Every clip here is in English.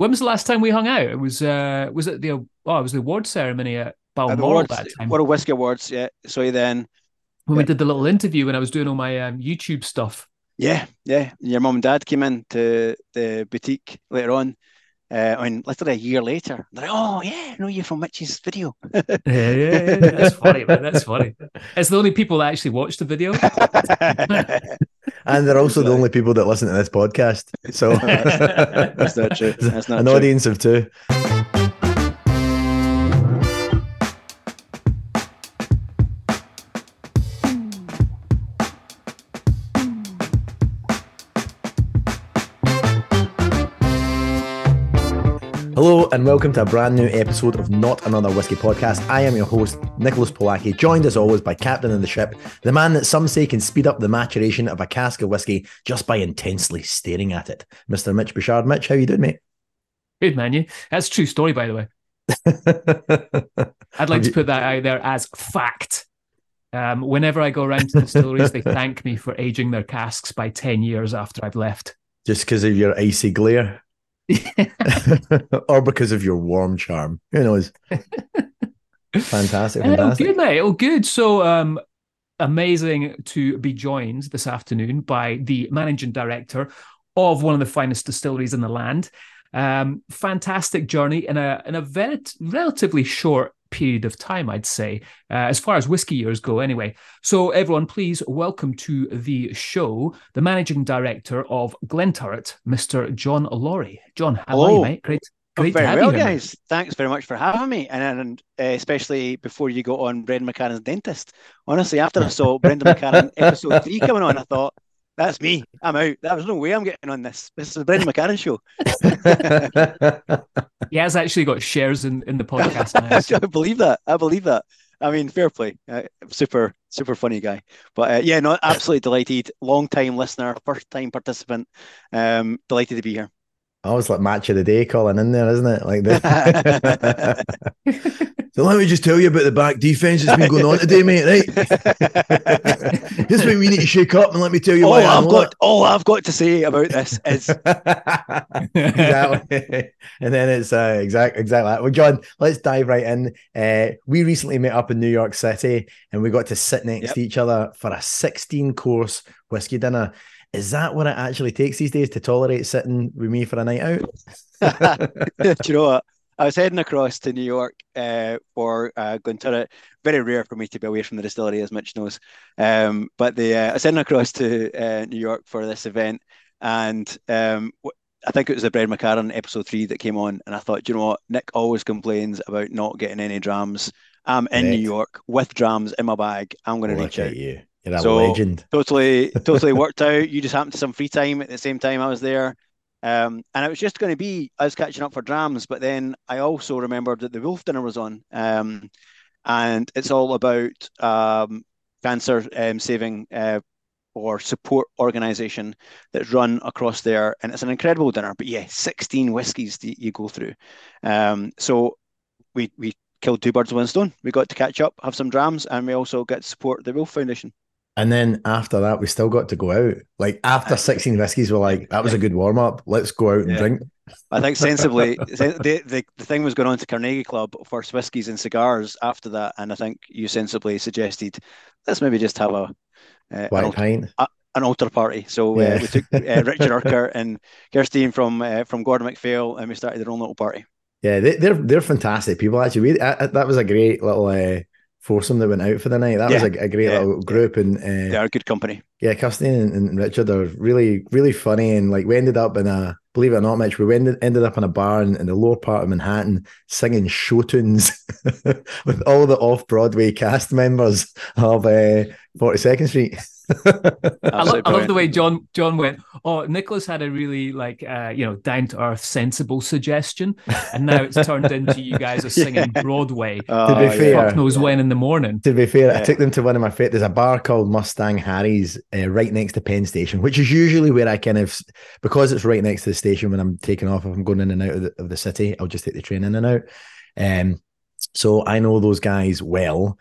When was the last time we hung out? It was uh was it the oh it was the award ceremony at Balmoral awards, that time World Whiskey Awards. Yeah. So then, when we did the little interview when I was doing all my um, YouTube stuff. yeah, yeah. Your mum and dad came in to the boutique later on. Uh, I mean, literally a year later. They're like, oh yeah, I know you from Mitch's video. Yeah, yeah, yeah, that's funny, man. That's funny. It's the only people that actually watch the video. And they're also the only people that listen to this podcast. So That's not true. That's not an true. audience of two. Hello and welcome to a brand new episode of Not Another Whiskey Podcast. I am your host, Nicholas Pollacchi, joined as always by Captain of the ship, the man that some say can speed up the maturation of a cask of whiskey just by intensely staring at it. Mr. Mitch Bouchard. Mitch, how you doing, mate? Good man, you. That's a true story, by the way. I'd like to put that out there as fact. Um, whenever I go around to distilleries, they thank me for aging their casks by 10 years after I've left. just because of your icy glare or because of your warm charm. Who knows? Fantastic, Oh, fantastic. good, mate. Oh, good. So, um, amazing to be joined this afternoon by the managing director of one of the finest distilleries in the land. Um, fantastic journey in a in a very relatively short period of time, I'd say, uh, as far as whiskey years go. Anyway, so everyone, please welcome to the show the managing director of Glenturret, Mr. John Laurie. John, how are you, Hello. mate? Great, Oh, great to very have well, you here. mate. guys. Thanks very much for having me, and, and uh, especially before you got on Brendan McCarron's dentist. Honestly, after I saw Brendan McCarran episode three coming on, I thought that's me. I'm out. There was no way I'm getting on this. This is the Brendan McCarron show. He has actually got shares in, in the podcast now. I believe that. I believe that. I mean, fair play. Uh, super, super funny guy. But uh, yeah, no, absolutely delighted. Long time listener, first time participant. Um, delighted to be here. Always like match of the day calling in there, isn't it? Like the So let me just tell you about the back defense that's been going on today, mate, right? this way we need to shake up and let me tell you all why I I've know got, all I've got to say about this is exactly. and then it's uh, exact, exactly. that. Well, John, let's dive right in. Uh, we recently met up in New York City and we got to sit next Yep. to each other for a 16 course whiskey dinner. Is that what it actually takes these days to tolerate sitting with me for a night out? Do you know what? I was heading across to New York uh, for uh. Very rare for me to be away from the distillery, as Mitch knows. Um, but the uh, I was heading across to uh, New York for this event, and um, I think it was the Brad McCarron episode three that came on, and I thought, "Do you know what? Nick always complains about not getting any drams. I'm in New York with drams in my bag. I'm going to reach out. you. You're a So- legend. totally totally worked out. You just happened to some free time at the same time i was there. Um, and it was just going to be i was catching up for drams but then i also remembered that the wolf dinner was on. Um, and it's all about um, cancer um, saving uh, or support organization that's run across there. And it's an incredible dinner but yeah 16 whiskies that you go through. Um, so we we killed two birds with one stone. We got to catch up have some drams and we also get to support the wolf foundation And then after that, we still got to go out. Like after 16 whiskeys, we're like, that was a good warm up. Let's go out and Yeah. drink. I think sensibly, the, the the thing was going on to Carnegie Club for whiskies and cigars after that, and I think you sensibly suggested let's maybe just have a uh, an, White altar, pint. an altar party. So uh, Yeah. we took uh, Richard Urquhart and Kirstine from uh, from Gordon MacPhail, and we started our own little party. Yeah, they, they're they're fantastic people. Actually, we, uh, that was a great little uh, foursome that went out for the night. That was Yeah. a, a great Yeah. little group, and They uh, are good company. yeah, Kirsten and, and Richard are really really funny, and like we ended up in a believe it or not, Mitch, we ended ended up in a bar in, in the lower part of Manhattan singing show tunes with all the off Broadway cast members of Forty Second Street. I, lo- I love the way. John John went. Oh, Nicholas had a really like uh, you know down to earth, sensible suggestion, and now it's turned into you guys are singing Broadway. Oh, be yeah. fair- Fuck knows when in the morning. To be fair, I took them to one of my favorite. There's a bar called Mustang Harry's uh, right next to Penn Station, which is usually where I kind of, because it's right next to the station when I'm taking off, if I'm going in and out of the, of the city, I'll just take the train in and out. Um, so I know those guys well.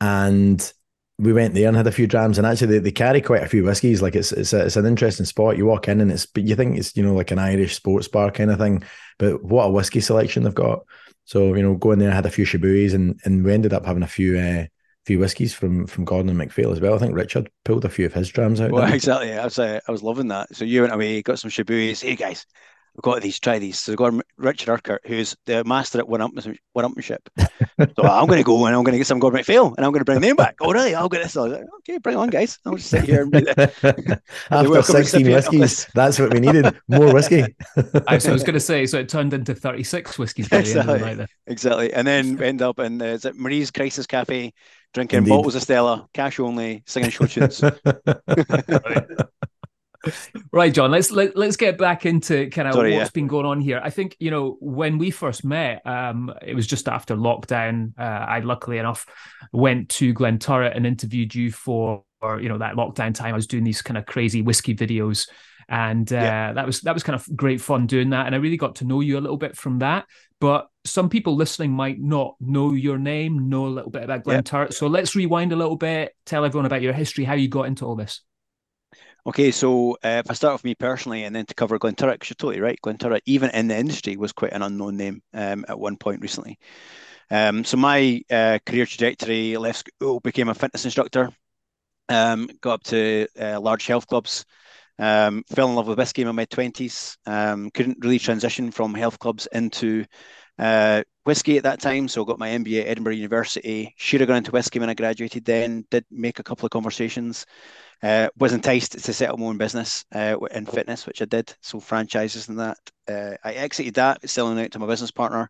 And we went there and had a few drams, and actually they, they carry quite a few whiskies. Like it's it's a, it's an interesting spot. You walk in and it's but you think it's you know like an Irish sports bar kind of thing, but what a whiskey selection they've got. So you know, going there, I had a few Shibuis, and and we ended up having a few uh, few whiskies from from Gordon and MacPhail as well. I think Richard pulled a few of his drams out. Well, exactly. I was uh, I was loving that. So you went away, got some Shibuis. Hey guys, we've got these, try these. So we've got Richard Urquhart, who's the master at one upmanship. One upmanship. so I'm going to go and I'm going to get some Gordon MacPhail and I'm going to bring them back. Oh, really? I'll get this. Like, okay, bring on, guys. I'll just sit here and be the, After 16 whiskies, that's what we needed. More whiskey. I, so I was going to say, so it turned into 36 whiskies by exactly. the end of the night. Exactly. And then end up in, uh, is it Marie's Crisis Cafe, drinking Indeed. bottles of Stella, cash only, singing show tunes. Right, John. Let's let, let's get back into kind of Sorry, what's yeah. been going on here. I think you know when we first met, um, it was just after lockdown. Uh, I luckily enough went to Glenturret and interviewed you for you know that lockdown time. I was doing these kind of crazy whiskey videos, and uh, yeah. that was that was kind of great fun doing that. And I really got to know you a little bit from that. But some people listening might not know your name, know a little bit about Glenturret. Yep. So let's rewind a little bit. Tell everyone about your history, how you got into all this. Okay, so uh, if I start with me personally and then to cover Glenturret, because you're totally right, Glenturret, even in the industry, was quite an unknown name um, at one point recently. Um, so my uh, career trajectory left school, became a fitness instructor, um, got up to uh, large health clubs, um, fell in love with whiskey in my 20s, um, couldn't really transition from health clubs into uh, whiskey at that time. So got my MBA at Edinburgh University. Should have gone into whiskey when I graduated then, did make a couple of conversations. Uh, was enticed to set up my own business uh, in fitness, which I did. So franchises and that. Uh, I exited that, selling out to my business partner.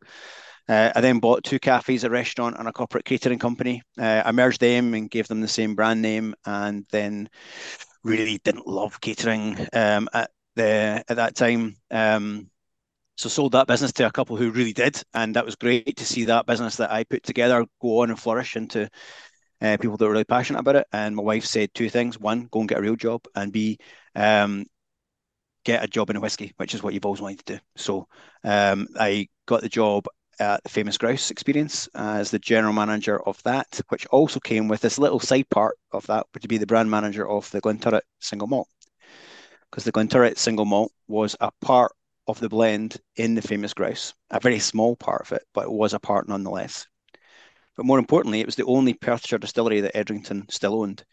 Uh, I then bought two cafes, a restaurant, and a corporate catering company. Uh, I merged them and gave them the same brand name, and then really didn't love catering um, at the at that time. Um, so sold that business to a couple who really did, and that was great to see that business that I put together go on and flourish into uh, people that were really passionate about it. And my wife said two things: one, go and get a real job, and B, um, get a job in a whiskey, which is what you've always wanted to do. So um, I got the job at the Famous Grouse Experience as the general manager of that, which also came with this little side part of that, to be the brand manager of the Glenturret single malt. Because the Glenturret single malt was a part of the blend in the Famous Grouse, a very small part of it, but it was a part nonetheless. But more importantly, it was the only Perthshire distillery that Edrington still owned.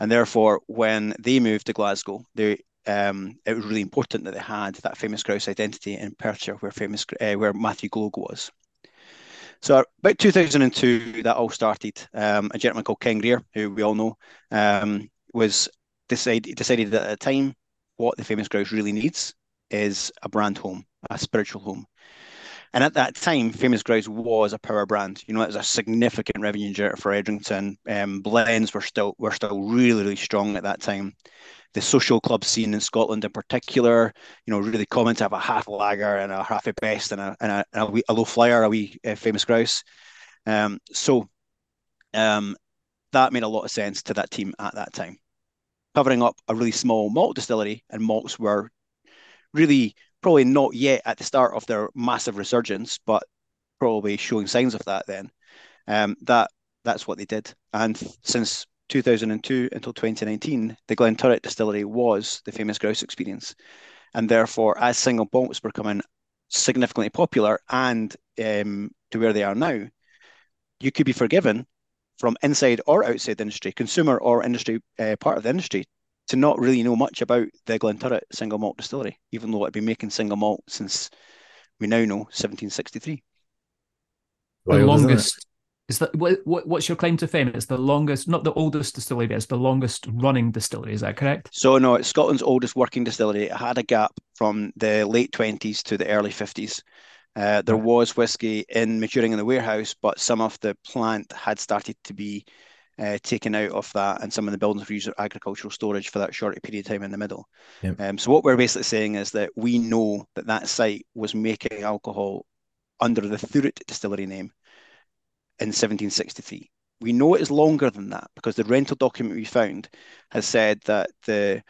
And therefore, when they moved to Glasgow, they, um, it was really important that they had that famous grouse identity in Perthshire, where famous uh, where Matthew Gloag was. So about 2002, that all started. Um, a gentleman called Ken Grier, who we all know, um, was decided decided at the time what the famous grouse really needs is a brand home, a spiritual home. And at that time, Famous Grouse was a power brand. You know, it was a significant revenue generator for Edrington. Um, blends were still were still really really strong at that time. The social club scene in Scotland, in particular, you know, really common to have a half lager and a half a best and a and a, and a, wee, a low flyer, a wee uh, Famous Grouse. Um, so um, that made a lot of sense to that team at that time. Covering up a really small malt distillery, and malts were really probably not yet at the start of their massive resurgence, but probably showing signs of that then. Um, that that's what they did. And since 2002 until 2019, the Glenturret distillery was the famous grouse experience. And therefore, as single malts were becoming significantly popular and um, to where they are now, you could be forgiven from inside or outside the industry, consumer or industry uh, part of the industry, to not really know much about the Glenturret single malt distillery, even though it had been making single malt since we now know 1763. The longest is that what, what's your claim to fame? It's the longest, not the oldest distillery, but it's the longest running distillery. Is that correct? So no, it's Scotland's oldest working distillery. It had a gap from the late twenties to the early fifties. Uh, there was whiskey in maturing in the warehouse, but some of the plant had started to be uh, taken out of that, and some of the buildings were used for agricultural storage for that short period of time in the middle. Yep. Um, so what we're basically saying is that we know that that site was making alcohol under the Thuret distillery name in 1763. We know it is longer than that because the rental document we found has said that the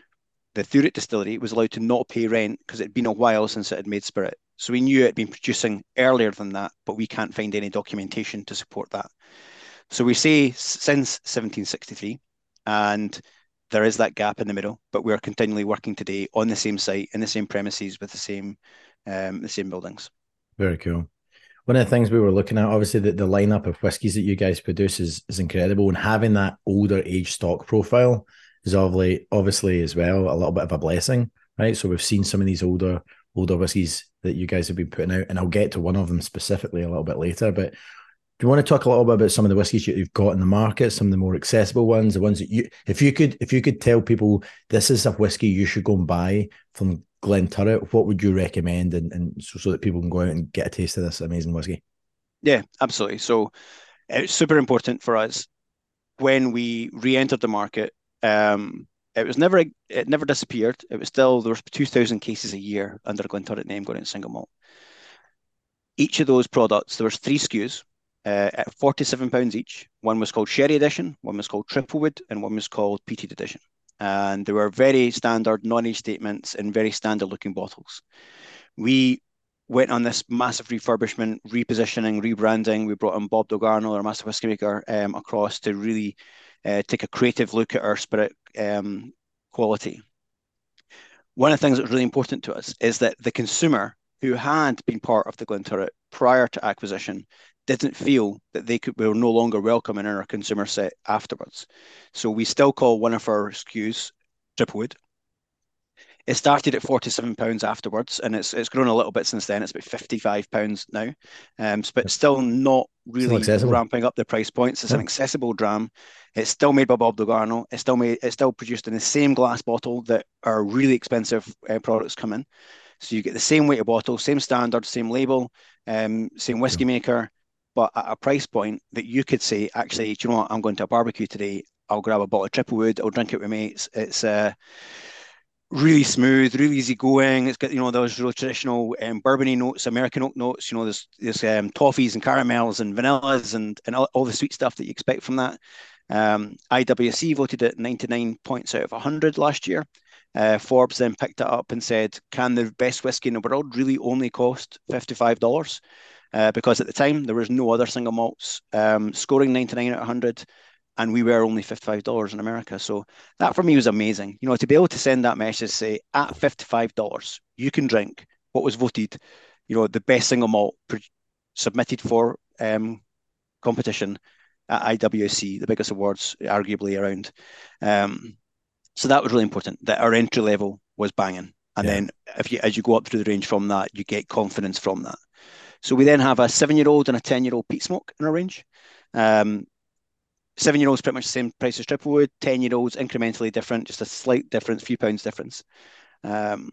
the Thuret distillery was allowed to not pay rent because it had been a while since it had made spirit. So we knew it had been producing earlier than that, but we can't find any documentation to support that. So we say since 1763, And there is that gap in the middle, but we're continually working today on the same site, in the same premises, with the same um, the same buildings. Very cool. One of the things we were looking at, obviously, the, the lineup of whiskies that you guys produce is, is incredible, and having that older age stock profile is obviously obviously as well a little bit of a blessing, right? So we've seen some of these older older whiskies that you guys have been putting out, and I'll get to one of them specifically a little bit later. But do you want to talk a little bit about some of the whiskies that you've got in the market, some of the more accessible ones, the ones that you, if you could, if you could tell people this is a whiskey you should go and buy from Glenturret, what would you recommend, and, and so, so that people can go out and get a taste of this amazing whiskey? Yeah, absolutely. So it's super important for us when we re-entered the market. Um, it was never it never disappeared. It was still there was two thousand cases a year under a Glenturret name going in single malt. Each of those products, there was three SKUs uh, at forty-seven pounds each. One was called Sherry Edition, one was called Triplewood, and one was called Peated Edition. And they were very standard non-age statements and very standard-looking bottles. We went on this massive refurbishment, repositioning, rebranding. We brought in Bob Dalgarno, our master whiskey maker, um, across to really uh, take a creative look at our spirit um, quality. One of the things that was really important to us is that the consumer who had been part of the Glenturret prior to acquisition didn't feel that they could we were no longer welcome in our consumer set afterwards. So we still call one of our SKUs Triplewood, it started at forty-seven pounds afterwards, and it's it's grown a little bit since then. It's about fifty-five pounds now, um, but still not really ramping up the price points. It's yeah. an accessible dram. It's still made by Bob Dalgarno. It's still made. It's still produced in the same glass bottle that our really expensive uh, products come in. So you get the same weight of bottle, same standard, same label, um, same whiskey maker, but at a price point that you could say, actually, do you know what? I'm going to a barbecue today. I'll grab a bottle of triple wood. I'll drink it with mates. It's uh, really smooth, really easy going. It's got you know those really traditional um, bourbony notes, American oak notes. You know, there's there's um, toffees and caramels and vanillas and and all, all, the sweet stuff that you expect from that. Um, IWC voted it 99 points out of 100 last year. Uh, Forbes then picked it up and said, "Can the best whiskey in the world really only cost $55?" Uh, because at the time there was no other single malts um, scoring 99 out of 100 and we were only $55 in America. So that for me was amazing. You know, to be able to send that message, say at $55, you can drink what was voted, you know, the best single malt submitted for um, competition at IWC, the biggest awards arguably around. Um, so that was really important that our entry level was banging. And yeah. then if you as you go up through the range from that, you get confidence from that. So we then have a seven year old and a 10 year old peat smoke in our range. Um, Seven year olds pretty much the same price as triple wood. Ten year olds incrementally different, just a slight difference, few pounds difference. Um,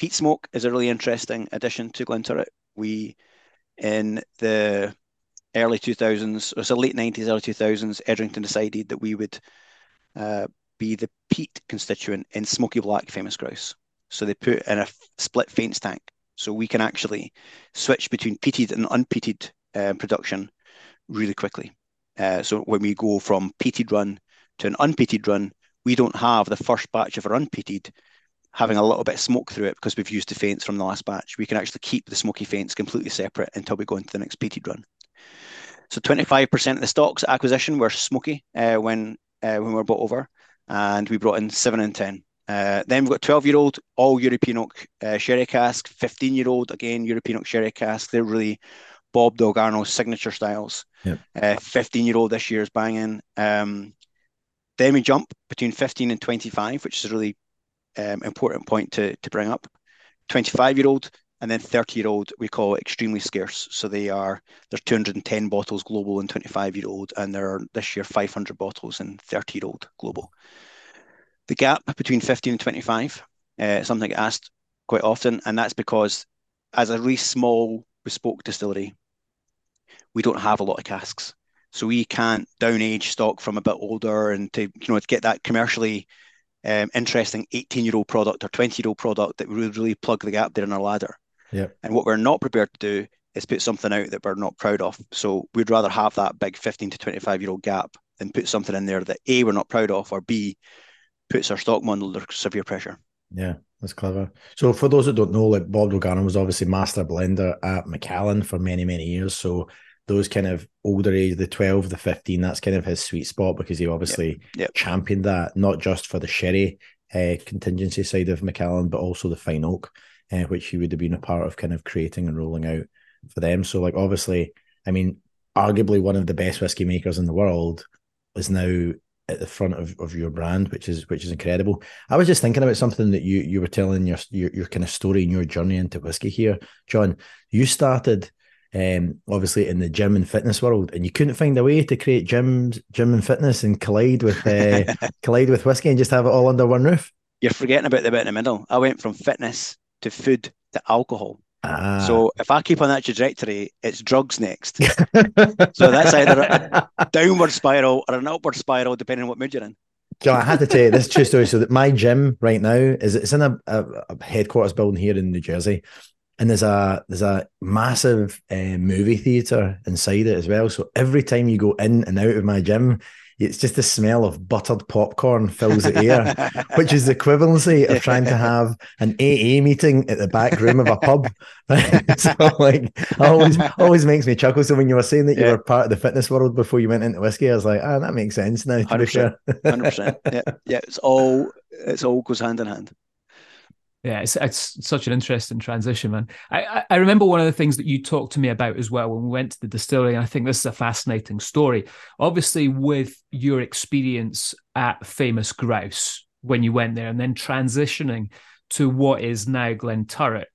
peat smoke is a really interesting addition to Glen Glenturret. We in the early 2000s, or so late 90s, early 2000s, Edrington decided that we would uh, be the peat constituent in Smoky Black Famous Grouse. So they put in a split faints tank. So we can actually switch between peated and unpeated uh, production really quickly. Uh, so when we go from peated run to an unpeated run, we don't have the first batch of our unpeated having a little bit of smoke through it because we've used the faints from the last batch. We can actually keep the smoky faints completely separate until we go into the next peated run. So 25% of the stocks acquisition were smoky uh, when uh, when we were bought over, and we brought in seven and ten. Uh, then we've got 12 year old, all European oak uh, sherry cask, 15 year old, again, European oak sherry cask. They're really Bob Dalgarno's signature styles. Uh, 15 year old this year is banging. Um, then we jump between 15 and 25, which is a really um, important point to, to bring up. 25 year old and then 30 year old we call extremely scarce. So they are there's 210 bottles global in 25 year old, and there are this year 500 bottles in 30 year old global. The gap between 15 and 25 uh, something asked quite often, and that's because as a really small bespoke distillery, we don't have a lot of casks. So we can't down age stock from a bit older and to you know to get that commercially um, interesting 18 year old product or 20 year old product that would really plug the gap there in our ladder. Yeah. And what we're not prepared to do is put something out that we're not proud of. So we'd rather have that big 15 to 25 year old gap than put something in there that A, we're not proud of, or B, puts our stock model under severe pressure. Yeah, that's clever. So for those that don't know, like Bob Dalgarno was obviously master blender at Macallan for many, many years. So those kind of older age, the 12, the 15, that's kind of his sweet spot because he obviously yep. Yep. championed that, not just for the sherry uh, contingency side of Macallan, but also the fine oak, uh, which he would have been a part of kind of creating and rolling out for them. So, like, obviously, I mean, arguably one of the best whiskey makers in the world is now at the front of, of your brand, which is which is incredible. I was just thinking about something that you you were telling your your, your kind of story and your journey into whiskey here, John. You started um, obviously in the gym and fitness world, and you couldn't find a way to create gyms, gym and fitness, and collide with uh, collide with whiskey and just have it all under one roof. You're forgetting about the bit in the middle. I went from fitness to food to alcohol. Ah. So if I keep on that trajectory, it's drugs next. so that's either a downward spiral or an upward spiral, depending on what mood you're in. John, I had to tell you this true story. So that my gym right now is it's in a, a, a headquarters building here in New Jersey, and there's a there's a massive uh, movie theater inside it as well. So every time you go in and out of my gym, it's just the smell of buttered popcorn fills the air, which is the equivalency of trying to have an AA meeting at the back room of a pub. so like always always makes me chuckle. So when you were saying that you were part of the fitness world before you went into whiskey, I was like, ah, that makes sense now. Hundred percent, hundred percent. Yeah, yeah. It's all it's all goes hand in hand. Yeah, it's, it's such an interesting transition, man. I, I remember one of the things that you talked to me about as well when we went to the distillery, and I think this is a fascinating story. Obviously, with your experience at Famous Grouse when you went there, and then transitioning to what is now Glenturret,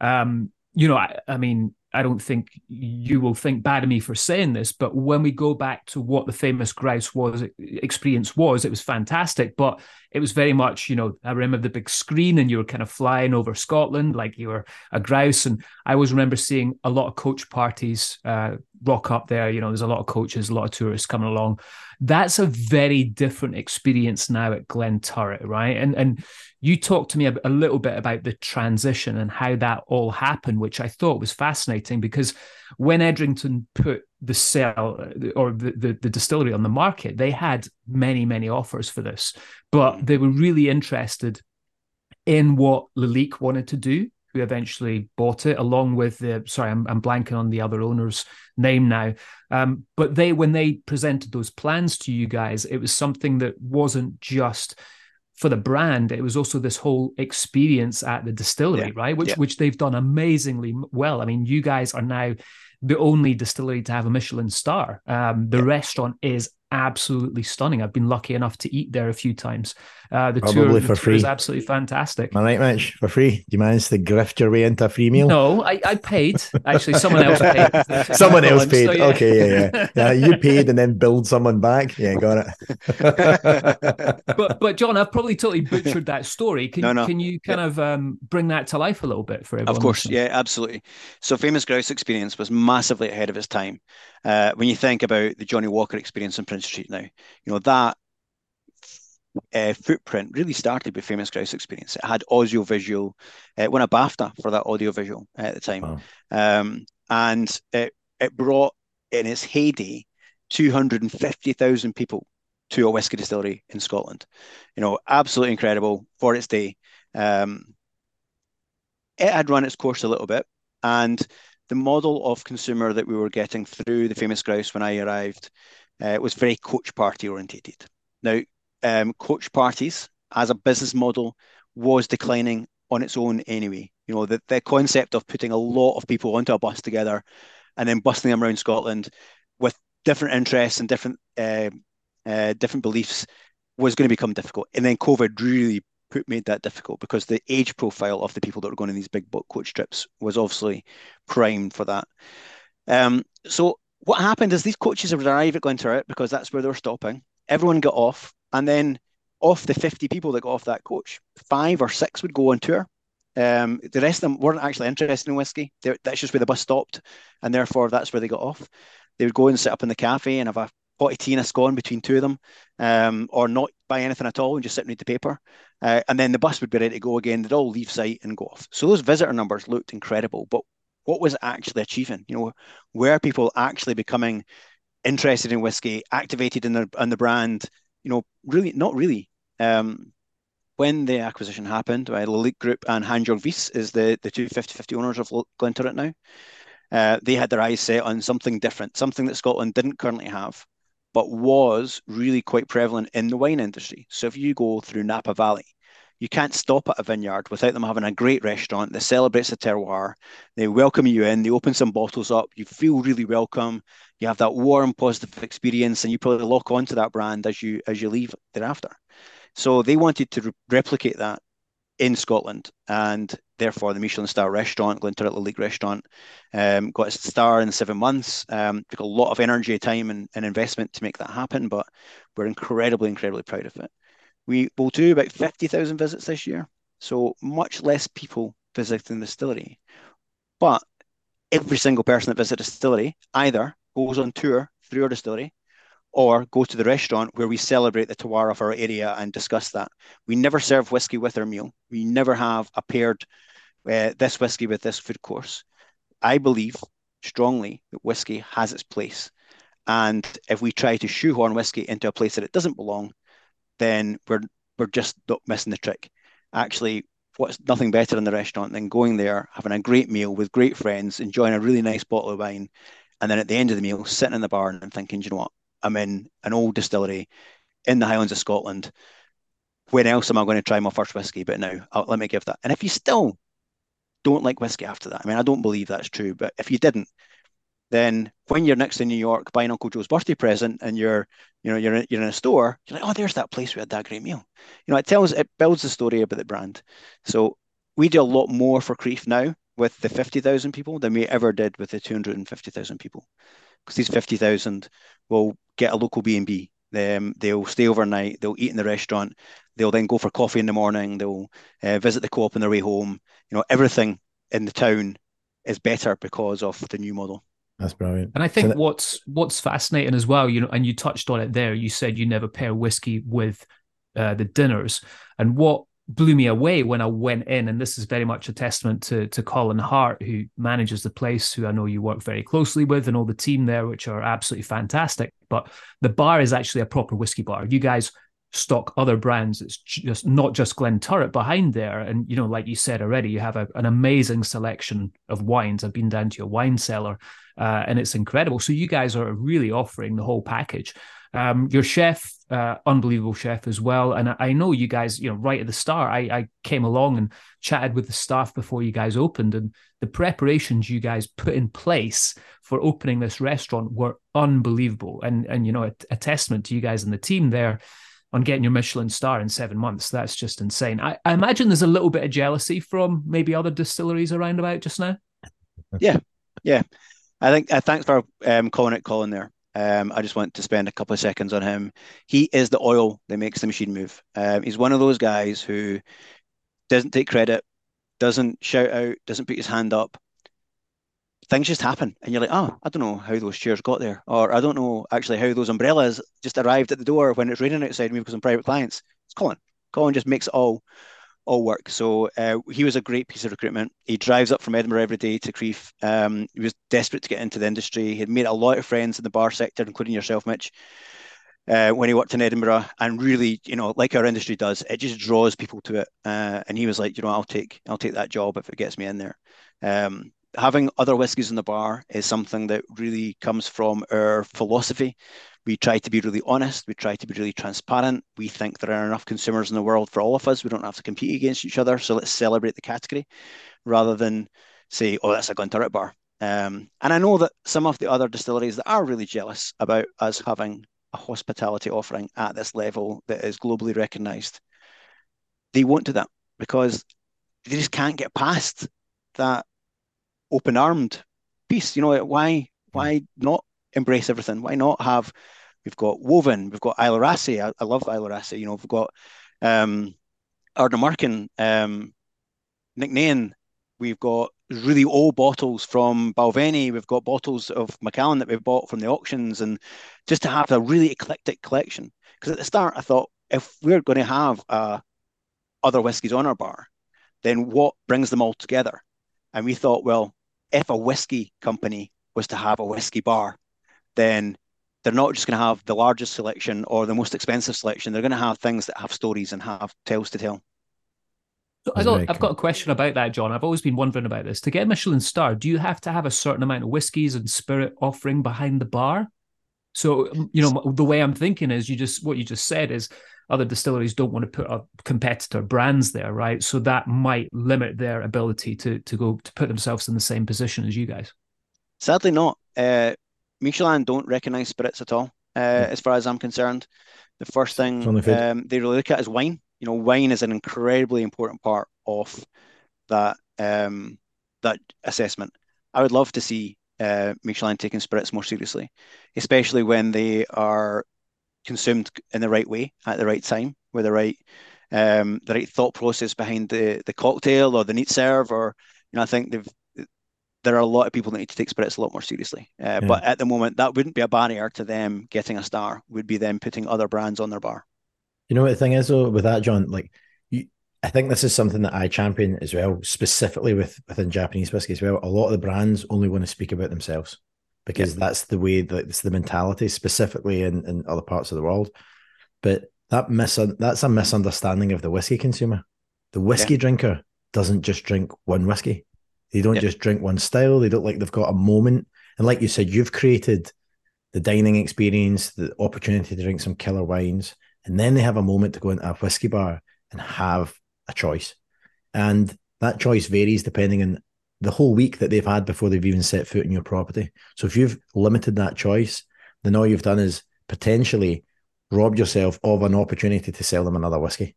um, you know, I, I mean, I don't think you will think bad of me for saying this, but when we go back to what the famous grouse was experience was, it was fantastic. But it was very much, you know, I remember the big screen and you were kind of flying over Scotland like you were a grouse. And I always remember seeing a lot of coach parties uh, rock up there. You know, there's a lot of coaches, a lot of tourists coming along. That's a very different experience now at Glenturret, right? And and you talked to me a, a, little bit about the transition and how that all happened, which I thought was fascinating because when Edrington put the cell uh, or the, the, the, distillery on the market, they had many, many offers for this, but they were really interested in what Lalique wanted to do, who eventually bought it, along with the sorry, I'm, I'm blanking on the other owner's name now. Um, but they, when they presented those plans to you guys, it was something that wasn't just for the brand, it was also this whole experience at the distillery, yeah. right? Which yeah. which they've done amazingly well. I mean, you guys are now the only distillery to have a Michelin star. Um, the yeah. restaurant is absolutely stunning. I've been lucky enough to eat there a few times. Uh, the Probably tour, the for tour free. is absolutely fantastic. All right, Mitch, for free. Do you manage to grift your way into a free meal? No, I, I paid. Actually, someone else paid. someone else paid. So, yeah. Okay, yeah, yeah, yeah. You paid and then billed someone back. Yeah, got it. but but John, I've probably totally butchered that story. Can no, no. can you kind yeah. of um, bring that to life a little bit for everyone? Of course, yeah, absolutely. So, famous grouse experience was massively ahead of its time. Uh, when you think about the Johnnie Walker experience in Prince Street now, you know that uh, footprint really started with Famous Grouse Experience. It had audiovisual, it won a BAFTA for that audiovisual at the time, wow. um, and it it brought in its heyday 250,000 people to a whiskey distillery in Scotland. You know, absolutely incredible for its day. Um, it had run its course a little bit, and the model of consumer that we were getting through the famous grouse when I arrived uh, was very coach party orientated. Now, um, coach parties as a business model was declining on its own anyway. You know, the, the concept of putting a lot of people onto a bus together and then busting them around Scotland with different interests and different uh, uh, different beliefs was going to become difficult. And then COVID really put made that difficult because the age profile of the people that were going on these big boat coach trips was obviously primed for that. Um, so what happened is these coaches arrive at Glenturret because that's where they were stopping. Everyone got off, and then off the 50 people that got off that coach, five or six would go on tour. Um, the rest of them weren't actually interested in whiskey. They're, that's just where the bus stopped, and therefore that's where they got off. They would go and sit up in the cafe and have a 40 Tina scone between two of them, um, or not buy anything at all and just sit and read the paper. Uh, and then the bus would be ready to go again. They'd all leave site and go off. So those visitor numbers looked incredible. But what was actually achieving? You know, were people actually becoming interested in whiskey, activated in the in the brand? You know, really, not really. Um, when the acquisition happened, right, Lalique Group and Hansjörg Wyss is the, the two 50-50 owners of Glenturret now. uh, they had their eyes set on something different, something that Scotland didn't currently have, but was really quite prevalent in the wine industry. So if you go through Napa Valley, you can't stop at a vineyard without them having a great restaurant that celebrates the terroir. They welcome you in, they open some bottles up, you feel really welcome, you have that warm, positive experience, and you probably lock onto that brand as you as you leave thereafter. So they wanted to re- replicate that in Scotland, and therefore the Michelin star restaurant, Glenturret Lalique restaurant, um, got its star in seven months. Um, took a lot of energy, time, and, and investment to make that happen, but we're incredibly, incredibly proud of it. We will do about 50,000 visits this year. So much less people visiting the distillery. But every single person that visits a distillery either goes on tour through our distillery or go to the restaurant where we celebrate the terroir of our area and discuss that. We never serve whiskey with our meal. We never have a paired uh, this whiskey with this food course. I believe strongly that whiskey has its place. And if we try to shoehorn whiskey into a place that it doesn't belong, then we're we're just missing the trick. Actually, what's nothing better in the restaurant than going there, having a great meal with great friends, enjoying a really nice bottle of wine, and then at the end of the meal, sitting in the bar and thinking, you know what, I'm in an old distillery in the Highlands of Scotland. When else am I going to try my first whiskey? But now, I'll, let me give that. And if you still don't like whiskey after that, I mean, I don't believe that's true, but if you didn't, then when you're next to New York buying Uncle Joe's birthday present and you're, you know, you're in, you're in a store, you're like, oh, there's that place we had that great meal. You know, it tells, it builds the story about the brand. So we do a lot more for Crieff now with the 50,000 people than we ever did with the 250,000 people. Because these 50,000 will get a local B&B. Um, they'll stay overnight, they'll eat in the restaurant, they'll then go for coffee in the morning, they'll uh, visit the co-op on their way home. You know, everything in the town is better because of the new model. That's brilliant. And I think so that- what's what's fascinating as well, you know, and you touched on it there. You said you never pair whiskey with uh, the dinners, and what blew me away when I went in, and this is very much a testament to to Colin Hart, who manages the place, who I know you work very closely with, and all the team there, which are absolutely fantastic. But the bar is actually a proper whiskey bar. You guys stock other brands. It's just not just Glenturret behind there. And you know, like you said already, you have a, an amazing selection of wines. I've been down to your wine cellar, uh, and it's incredible. So you guys are really offering the whole package. Um, your chef, uh, unbelievable chef as well. And I, know you guys, you know, right at the start, I, I came along and chatted with the staff before you guys opened, and the preparations you guys put in place for opening this restaurant were unbelievable. And and you know, a, a testament to you guys and the team there on getting your Michelin star in seven months. That's just insane. I, I imagine there's a little bit of jealousy from maybe other distilleries around about just now. Yeah, yeah. I think uh, thanks for um, calling it Colin there. Um, I just want to spend a couple of seconds on him. He is the oil that makes the machine move. Um, he's one of those guys who doesn't take credit, doesn't shout out, doesn't put his hand up. Things just happen, and you're like, oh, I don't know how those chairs got there, or I don't know actually how those umbrellas just arrived at the door when it's raining outside me because I'm private clients. It's Colin. Colin just makes it all all work. So uh, he was a great piece of recruitment. He drives up from Edinburgh every day to Crieff. Um, he was desperate to get into the industry. He had made a lot of friends in the bar sector, including yourself, Mitch. Uh, when he worked in Edinburgh, and really, you know, like our industry does, it just draws people to it. Uh, and he was like, you know, I'll take, I'll take that job if it gets me in there. Um, having other whiskies in the bar is something that really comes from our philosophy. We try to be really honest. We try to be really transparent. We think there are enough consumers in the world for all of us. We don't have to compete against each other. So let's celebrate the category rather than say, oh, that's a Glenturret bar. Um, and I know that some of the other distilleries that are really jealous about us having a hospitality offering at this level that is globally recognized, they won't do that because they just can't get past that open armed piece. You know, why why not embrace everything? Why not have? We've got Woven, we've got Isle of Raasay. I, I love Isle of Raasay. You know, we've got um, Ardnamurchan, um, Nc'nean. We've got really old bottles from Balvenie. We've got bottles of Macallan that we've bought from the auctions, and just to have a really eclectic collection. Because at the start, I thought if we're going to have uh, other whiskies on our bar, then what brings them all together? And we thought, well, if a whiskey company was to have a whiskey bar, then they're not just going to have the largest selection or the most expensive selection. They're going to have things that have stories and have tales to tell. So I have got a question about that, John. I've always been wondering about this. To get a Michelin star, do you have to have a certain amount of whiskies and spirit offering behind the bar? So you know the way I'm thinking is you just what you just said is other distilleries don't want to put up competitor brands there, right? So that might limit their ability to to go to put themselves in the same position as you guys. Sadly, not. Uh, Michelin don't recognise spirits at all, uh, yeah. as far as I'm concerned. The first thing um, they really look at is wine you know, wine is an incredibly important part of that um, that assessment. I would love to see uh, Michelin taking spirits more seriously, especially when they are consumed in the right way at the right time with the right um, the right thought process behind the the cocktail or the neat serve. Or you know, I think they've there are a lot of people that need to take spirits a lot more seriously. Uh, yeah. But at the moment, that wouldn't be a barrier to them getting a star. Would be them putting other brands on their bar. You know what the thing is though with that, John? Like, you, I think this is something that I champion as well, specifically with within Japanese whiskey as well. A lot of the brands only want to speak about themselves because that's the way that it's the mentality, specifically in, in other parts of the world. But that mis that's a misunderstanding of the whiskey consumer. The whiskey yeah. drinker doesn't just drink one whiskey. They don't just drink one style. They don't like they've got a moment. And like you said, you've created the dining experience, the opportunity to drink some killer wines and then they have a moment to go into a whiskey bar and have a choice. And that choice varies depending on the whole week that they've had before they've even set foot in your property. So if you've limited that choice, then all you've done is potentially robbed yourself of an opportunity to sell them another whiskey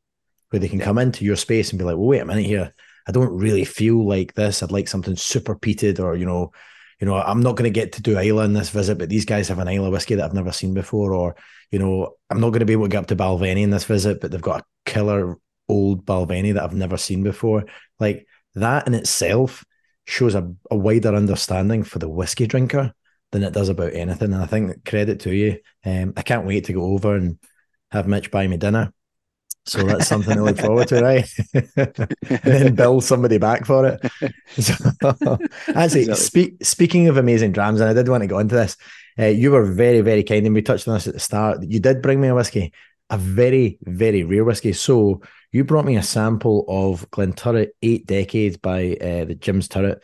where they can come into your space and be like, well, wait a minute here. I don't really feel like this. I'd like something super peated or, you know, you know, I'm not going to get to do Islay in this visit, but these guys have an Islay whiskey that I've never seen before. Or, you know, I'm not going to be able to get up to Balvenie in this visit, but they've got a killer old Balvenie that I've never seen before. Like that in itself shows a, a wider understanding for the whiskey drinker than it does about anything. And I think credit to you. Um, I can't wait to go over and have Mitch buy me dinner. So that's something to look forward to, right? and then build somebody back for it. So, actually, exactly. speak, speaking of amazing drams, and I did want to go into this, uh, you were very, very kind, and we touched on this at the start. You did bring me a whiskey, a very, very rare whiskey. So you brought me a sample of Glenturret Eight Decades by uh, the James Turrell,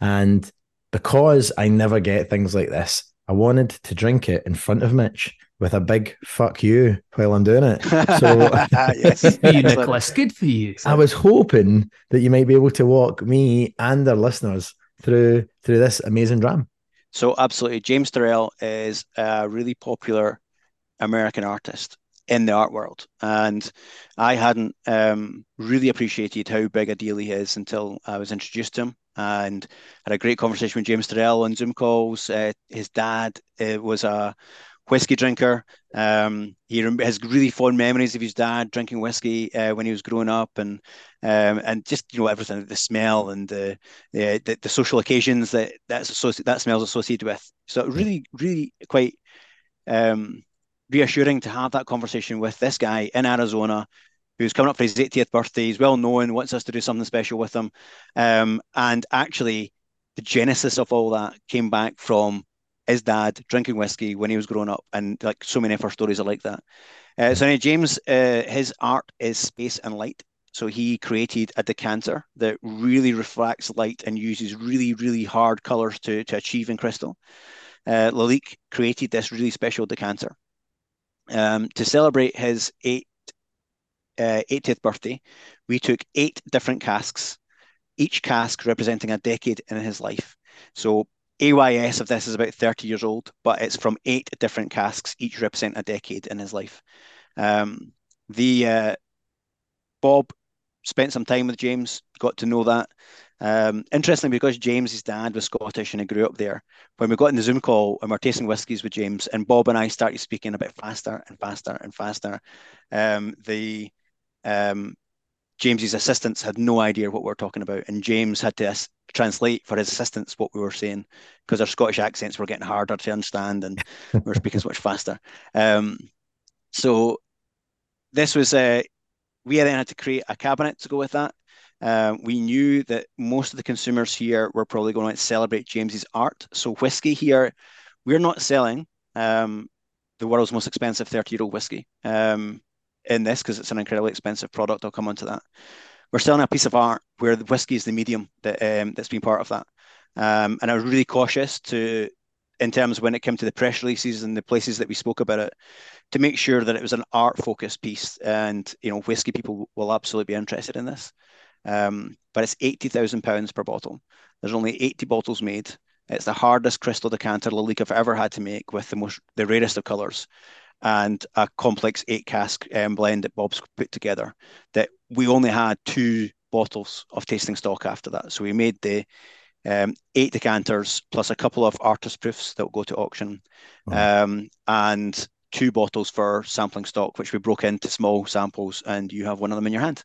and because I never get things like this, I wanted to drink it in front of Mitch with a big fuck you while I'm doing it. So yes, you, Nicholas. Good for you. I was hoping that you might be able to walk me and our listeners through through this amazing dram. So absolutely, James Turrell is a really popular American artist in the art world, and I hadn't um, really appreciated how big a deal he is until I was introduced to him and had a great conversation with James Turrell on Zoom calls. Uh, his dad uh, was a whiskey drinker. Um, he has really fond memories of his dad drinking whiskey uh, when he was growing up, and um, and just you know everything, the smell and the the, the social occasions that that's associated, that smells associated with. So really, really quite um, reassuring to have that conversation with this guy in Arizona. Who's coming up for his 80th birthday? He's well known, wants us to do something special with him. Um, and actually, the genesis of all that came back from his dad drinking whiskey when he was growing up, and like so many of our stories are like that. Uh, so anyway, James, uh, his art is space and light. So he created a decanter that really refracts light and uses really, really hard colors to, to achieve in crystal. Uh, Lalique created this really special decanter. Um, to celebrate his eight, uh, 80th birthday, we took eight different casks, each cask representing a decade in his life. So AYS of this is about 30 years old, but it's from eight different casks, each represent a decade in his life. Um, the uh, Bob spent some time with James, got to know that. Um, interestingly, because James's dad was Scottish and he grew up there, when we got in the Zoom call and we are tasting whiskies with James, and Bob and I started speaking a bit faster and faster and faster, um, the um, James's assistants had no idea what we were talking about, and James had to translate for his assistants what we were saying because our Scottish accents were getting harder to understand, and we were speaking so much faster. Um, so this was uh, we then had to create a cabinet to go with that. Uh, we knew that most of the consumers here were probably going to celebrate James's art. So whiskey here, we're not selling um, the world's most expensive 30 year old whiskey. Um, in this because it's an incredibly expensive product. I'll come on to that. we're selling a piece of art where the whiskey is the medium that um, that's been part of that. Um, and I was really cautious to, in terms when it came to the press releases and the places that we spoke about it, to make sure that it was an art focused piece. And you know, whiskey people will absolutely be interested in this. Um, but it's eighty thousand pounds per bottle. There's only eighty bottles made. It's the hardest crystal decanter Lalique have ever had to make with the most the rarest of colours and a complex eight cask um, blend that Bob's put together. That we only had two bottles of tasting stock after that. So we made the um, eight decanters plus a couple of artist proofs that will go to auction, um, and two bottles for sampling stock, which we broke into small samples, and you have one of them in your hand.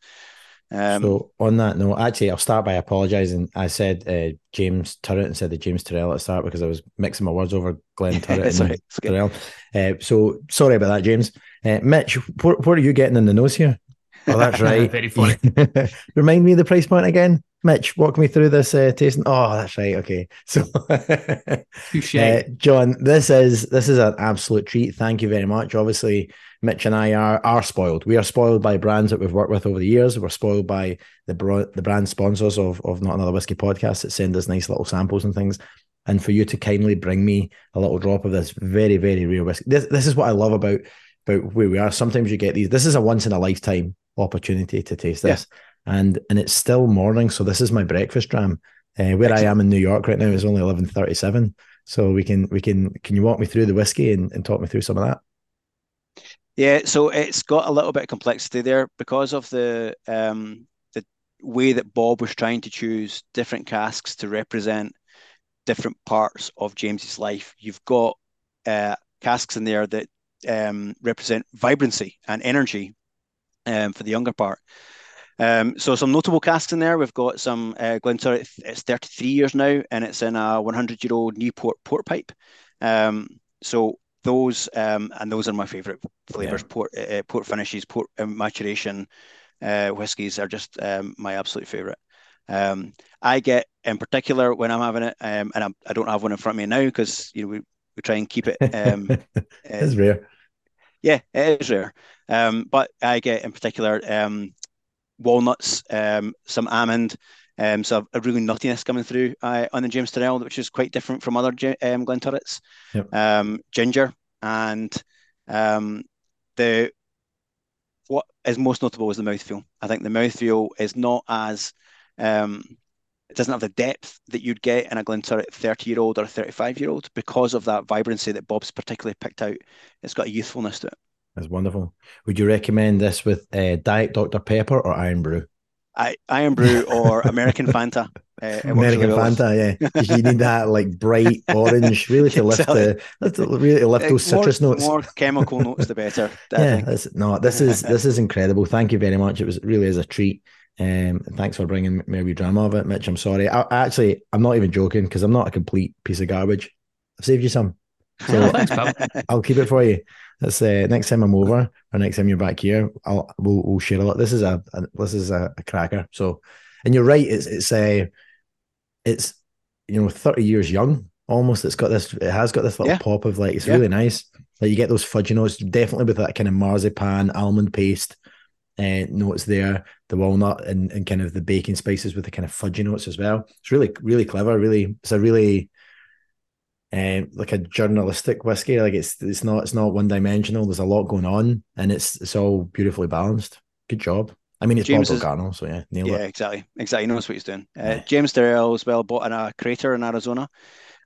Um, so on that note, actually, I'll start by apologising. I said uh, James Turrett instead of James Turrell at the start because I was mixing my words over Glen Turret and Turrell. Uh, so sorry about that, James. Uh, Mitch, what, what are you getting in the nose here? Oh, that's right. Very funny. Remind me of the price point again. Mitch, walk me through this uh, tasting. Oh, that's right. Okay, so uh, John, this is this is an absolute treat. Thank you very much. Obviously, Mitch and I are are spoiled. We are spoiled by brands that we've worked with over the years. We're spoiled by the the brand sponsors of of Not Another Whiskey podcast that send us nice little samples and things. And for you to kindly bring me a little drop of this very very rare whiskey. This this is what I love about about where we are. Sometimes you get these. This is a once in a lifetime opportunity to taste this, yeah. And and it's still morning. So this is my breakfast dram. Uh, where Excellent. I am in New York right now is only eleven thirty seven. So we can we can can you walk me through the whiskey and, and talk me through some of that? Yeah, so it's got a little bit of complexity there because of the um, the way that Bob was trying to choose different casks to represent different parts of James's life. You've got uh, casks in there that um, represent vibrancy and energy um, for the younger part. Um, so some notable casks in there. We've got some uh, Glenturret. It's 33 years now, and it's in a 100 year old Newport port pipe. Um, so those um, and those are my favorite flavors. Yeah. Port uh, uh, port finishes, port uh, maturation uh, whiskies are just um, my absolute favorite. Um, I get in particular when I'm having it, um, and I'm, I do not have one in front of me now because you know we, we try and keep it. Um, it's rare. Yeah, it is rare. Um, but I get in particular um, walnuts, um, some almond, um, so a really nuttiness coming through uh, on the James Turrell, which is quite different from other um, Glenturrets. Yep. Um, ginger and um, the what is most notable is the mouthfeel. I think the mouthfeel is not as um, it doesn't have the depth that you'd get in a Glenturret 30 year old or 35 year old because of that vibrancy that Bob's particularly picked out. It's got a youthfulness to it. That's wonderful. Would you recommend this with uh, Diet Dr. Pepper or Iron Brew? I, Irn-Bru or American Fanta. Uh, American Fanta, yeah. you need that like bright orange, really to lift the, really to lift those citrus notes. More chemical notes, the better. yeah, this, no, this is this is incredible. Thank you very much. It was really is a treat. Um, thanks for bringing maybe drama of it, Mitch. I'm sorry. I, I actually, I'm not even joking because I'm not a complete piece of garbage. I've saved you some, so thanks, pal. I'll keep it for you. That's uh, next time I'm over or next time you're back here, I'll we'll, we'll share a lot. This is a, a this is a, a, cracker. So, and you're right. It's it's a uh, it's you know 30 years young almost. It's got this. It has got this little yeah. pop of like it's yeah. really nice. Like you get those fudgy notes, definitely with that kind of marzipan almond paste uh, notes there, the walnut and, and kind of the baking spices with the kind of fudgy notes as well. It's really really clever. Really, it's a really um, like a journalistic whiskey. Like it's it's not it's not one dimensional. There's a lot going on, and it's it's all beautifully balanced. Good job. I mean, it's James Bob Dalgarno, so yeah, yeah, it. exactly, exactly. He knows what he's doing. Uh, yeah. James Turrell as well bought in a crater in Arizona,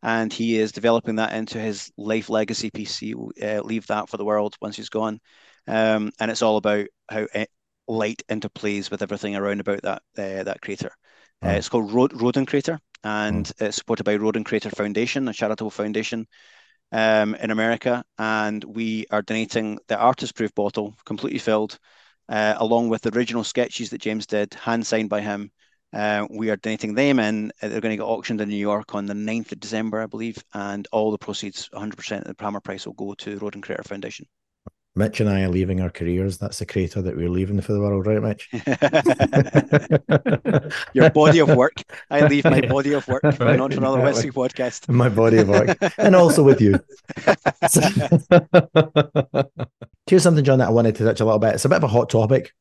and he is developing that into his life legacy piece. He will uh, leave that for the world once he's gone, um, and it's all about how uh, light interplays with everything around about that uh, that crater. Oh. it's called Rod- Roden Crater, and mm. it's supported by Roden Crater Foundation, a charitable foundation um, in America. And we are donating the artist proof bottle, completely filled, uh, along with the original sketches that James did, hand signed by him. Uh, we are donating them in. Uh, they're going to get auctioned in New York on the 9th of December, I believe. And all the proceeds, 100% of the primer price, will go to Roden Crater Foundation. Mitch and I are leaving our careers. That's the crater that we're leaving for the world, right, Mitch? Your body of work. I leave my body of work right. on to another Whiskey podcast. My body of work. and also with you. Here's something, John, that I wanted to touch a little bit. It's a bit of a hot topic.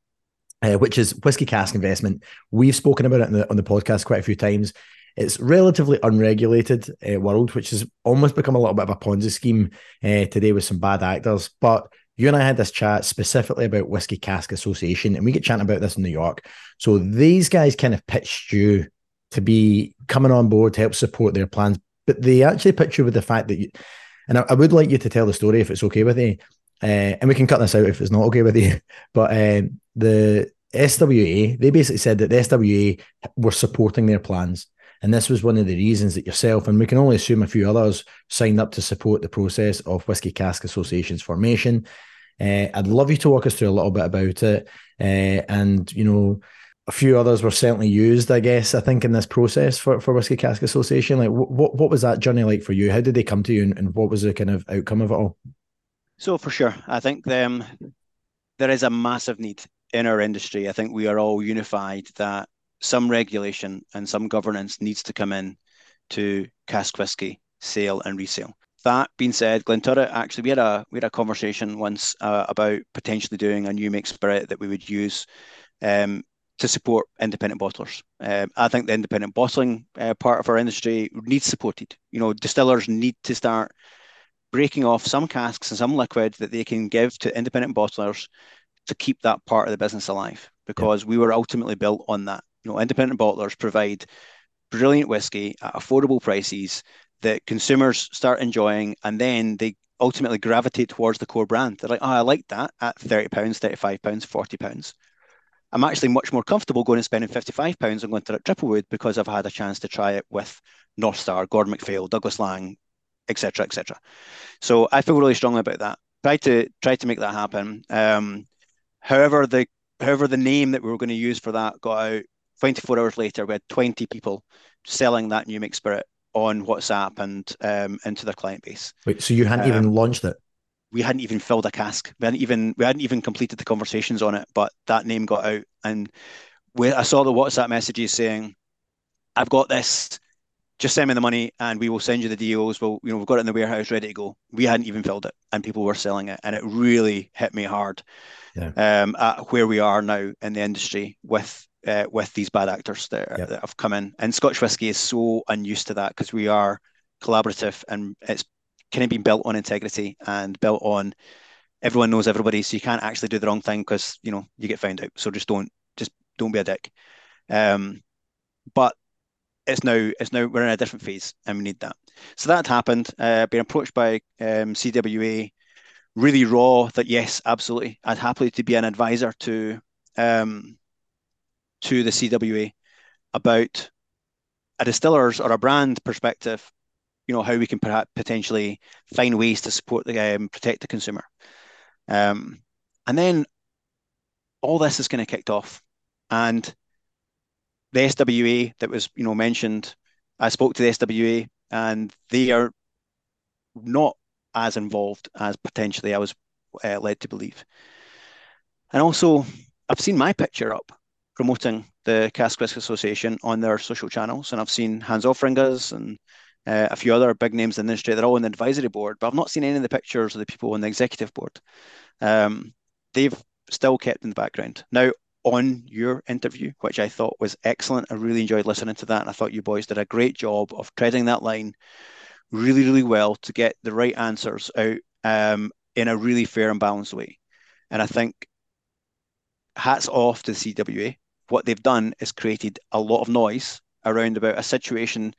uh, which is whiskey cask investment. We've spoken about it the, on the podcast quite a few times. It's relatively unregulated uh, world, which has almost become a little bit of a Ponzi scheme uh, today with some bad actors. But you and I had this chat specifically about Whiskey Cask Association, and we get chatting about this in New York. So these guys kind of pitched you to be coming on board to help support their plans, but they actually pitched you with the fact that you, and I, I would like you to tell the story if it's okay with you. Uh, and we can cut this out if it's not okay with you. But um, the SWA, they basically said that the SWA were supporting their plans. And this was one of the reasons that yourself, and we can only assume a few others, signed up to support the process of Whiskey Cask Association's formation. Uh, I'd love you to walk us through a little bit about it. Uh, and, you know, a few others were certainly used, I guess, I think, in this process for, for Whiskey Cask Association. Like, what, what was that journey like for you? How did they come to you and, and what was the kind of outcome of it all? So, for sure, I think um, there is a massive need in our industry. I think we are all unified that some regulation and some governance needs to come in to cask whisky sale and resale. That being said, Glenturret actually we had a we had a conversation once uh, about potentially doing a new make spirit that we would use um, to support independent bottlers. Um, I think the independent bottling uh, part of our industry needs supported. You know, distillers need to start breaking off some casks and some liquid that they can give to independent bottlers to keep that part of the business alive because yeah. we were ultimately built on that. You know, independent bottlers provide brilliant whiskey at affordable prices that consumers start enjoying, and then they ultimately gravitate towards the core brand. They're like, oh, I like that at thirty pounds, thirty-five pounds, forty pounds. I'm actually much more comfortable going and spending fifty-five pounds on going to Triplewood because I've had a chance to try it with North Star, Gordon MacPhail, Douglas Laing, etc., etc. So I feel really strongly about that. Try to try to make that happen. Um, however, the however the name that we were going to use for that got out 24 hours later, we had 20 people selling that new make spirit on WhatsApp and um, into their client base. Wait, so you hadn't um, even launched it? We hadn't even filled a cask. We hadn't even we hadn't even completed the conversations on it, but that name got out, and we, I saw the WhatsApp messages saying, "I've got this. Just send me the money, and we will send you the deals. Well, you know, we've got it in the warehouse ready to go. We hadn't even filled it, and people were selling it, and it really hit me hard. Yeah. Um, at where we are now in the industry with uh, with these bad actors that, yep. that, have come in. And Scotch whisky is so unused to that because we are collaborative and it's kind of been built on integrity and built on everyone knows everybody, so you can't actually do the wrong thing because you know you get found out. So just don't just don't be a dick. Um, but it's now it's now we're in a different phase and we need that. So that happened. Uh, being approached by um, CWA, really raw. That yes, absolutely, I'd happily to be an advisor to um, to the CWA about a distiller's or a brand perspective, you know, how we can perhaps potentially find ways to support the um, protect the consumer. Um, and then all this is kind of kicked off, and the SWA that was you know mentioned, I spoke to the SWA, and they are not as involved as potentially I was uh, led to believe. And also, I've seen my picture up promoting the Cask Whisky Association on their social channels, and I've seen Hans Offringa's and uh, a few other big names in the industry. They're all on the advisory board, but I've not seen any of the pictures of the people on the executive board. Um, they've still kept in the background. Now, on your interview, which I thought was excellent, I really enjoyed listening to that, and I thought you boys did a great job of treading that line really, really well to get the right answers out um, in a really fair and balanced way. And I think hats off to the CWA what they've done is created a lot of noise around about a situation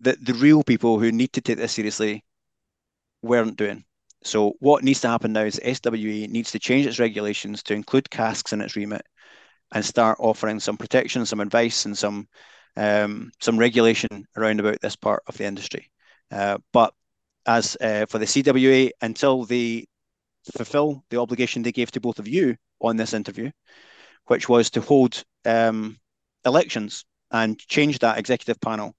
that the real people who need to take this seriously weren't doing. So what needs to happen now is SWA needs to change its regulations to include casks in its remit and start offering some protection, some advice, and some um, some regulation around about this part of the industry. Uh, but as uh, for the CWA, until they fulfil the obligation they gave to both of you on this interview, which was to hold um, elections and change that executive panel.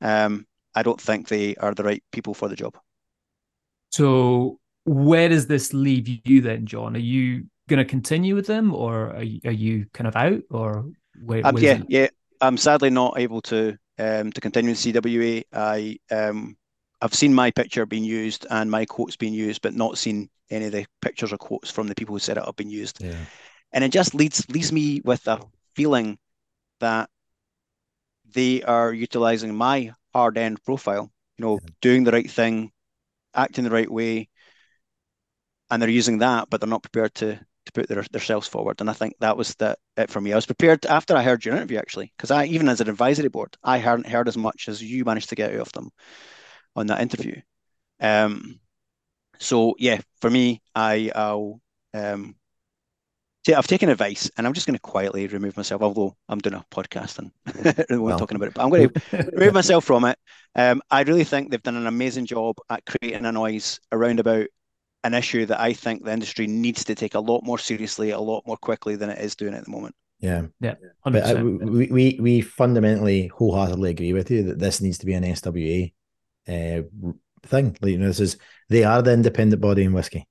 Um, I don't think they are the right people for the job. So, where does this leave you then, John? Are you going to continue with them, or are you, are you kind of out, or where, um, yeah, yeah. I'm sadly not able to um, to continue with CWA. I um, I've seen my picture being used and my quotes being used, but not seen any of the pictures or quotes from the people who said it have been used. Yeah. And it just leads leaves me with a feeling that they are utilizing my hard end profile, you know, doing the right thing, acting the right way, and they're using that, but they're not prepared to to put their, themselves forward. And I think that was the it for me. I was prepared after I heard your interview actually, because I even as an advisory board, I hadn't heard as much as you managed to get out of them on that interview. Um, so yeah, for me, I, I'll um, I've taken advice and I'm just going to quietly remove myself, although I'm doing a podcast and really well, talking about it, but I'm going to remove myself from it. Um, I really think they've done an amazing job at creating a noise around about an issue that I think the industry needs to take a lot more seriously, a lot more quickly than it is doing at the moment. Yeah, yeah, 100%. but uh, we, we we fundamentally wholeheartedly agree with you that this needs to be an SWA uh, thing. Like you know, this is they are the independent body in whiskey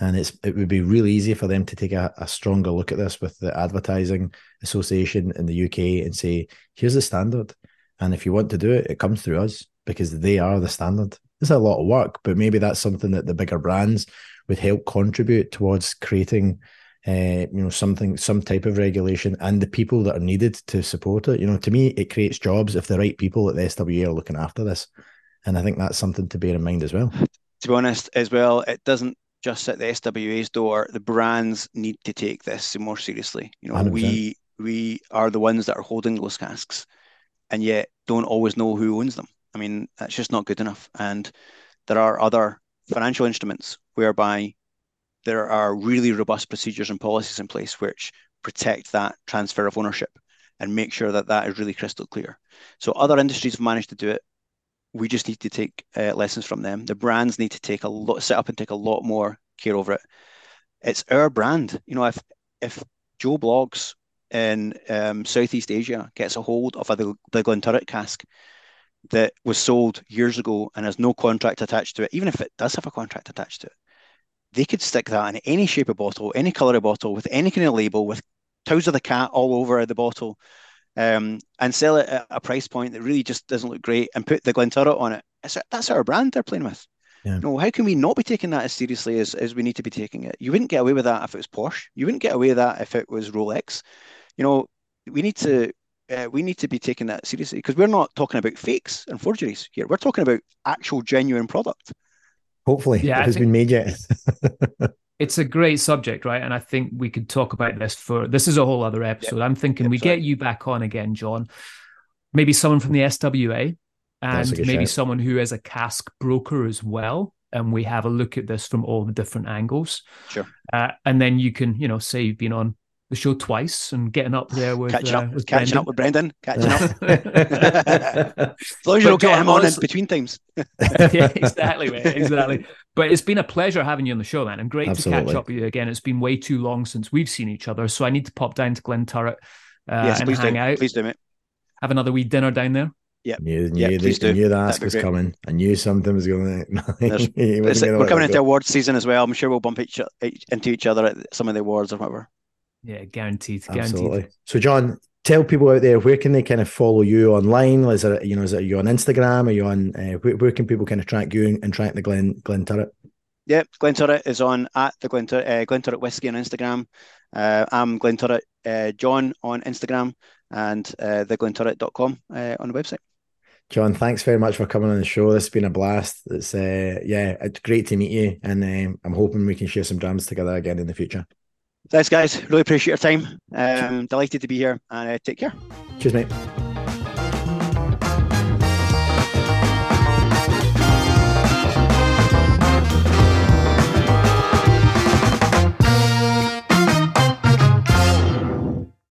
and it's it would be really easy for them to take a, a stronger look at this with the advertising association in the UK and say, here's the standard. And if you want to do it, it comes through us because they are the standard. It's a lot of work, but maybe that's something that the bigger brands would help contribute towards creating uh, you know something some type of regulation and the people that are needed to support it you know to me it creates jobs if the right people at the SWA are looking after this and I think that's something to bear in mind as well to be honest as well it doesn't just at the SWA's door. The brands need to take this more seriously. You know, 100%. we we are the ones that are holding those casks, and yet don't always know who owns them. I mean, that's just not good enough. And there are other financial instruments whereby there are really robust procedures and policies in place which protect that transfer of ownership and make sure that that is really crystal clear. So other industries have managed to do it we just need to take uh, lessons from them. The brands need to take a lot, set up and take a lot more care over it. It's our brand. You know, if if Joe Bloggs in um, Southeast Asia gets a hold of a, the, Glenturret cask that was sold years ago and has no contract attached to it, even if it does have a contract attached to it, they could stick that in any shape of bottle, any color of bottle, with any kind of label, with toes of the cat all over the bottle, um, and sell it at a price point that really just doesn't look great and put the Glenturret on it. It's, that's our brand they're playing with. Yeah. No, how can we not be taking that as seriously as, as we need to be taking it? You wouldn't get away with that if it was Porsche. You wouldn't get away with that if it was Rolex. You know, we need to uh, we need to be taking that seriously because we're not talking about fakes and forgeries here. We're talking about actual genuine product. Hopefully, yeah, it has think... been made yet. it's a great subject, right? And I think we could talk about this for this is a whole other episode. I'm thinking yep, we sorry. get you back on again, John. Maybe someone from the SWA and maybe shout. someone who is a cask broker as well. And we have a look at this from all the different angles. Sure. Uh, and then you can, you know, say you've been on the show twice and getting up there with catching uh, up, with catching Brendan. up with Brendan, catching up. as long as you don't get him on in between times. yeah, exactly, mate, exactly. But it's been a pleasure having you on the show, man, and great Absolutely. to catch up with you again. It's been way too long since we've seen each other, so I need to pop down to Glenturret uh, yes, and hang do. out. Please do, mate. Have another wee dinner down there. Yeah, knew, knew, yep, the, knew the ask was coming. I knew something was going. to We're coming into awards season as well. I'm sure we'll bump each, into each other at some of the awards or whatever. Yeah, guaranteed. Guaranteed. Absolutely. So, John, tell people out there where can they kind of follow you online? Is it you know is it you on Instagram? Are you on uh, where, where, can people kind of track you and track the Glen Glenturret? Yeah, Glenturret is on at the Glenturret uh, Glenturret Whiskey on Instagram. Uh, I'm Glenturret uh, John on Instagram and uh, theglenturret.com uh, on the website. John, thanks very much for coming on the show. This has been a blast. It's uh, yeah, it's great to meet you, and um, I'm hoping we can share some drams together again in the future. Thanks, guys. Really appreciate your time. Um, delighted to be here and uh, take care. Cheers, mate.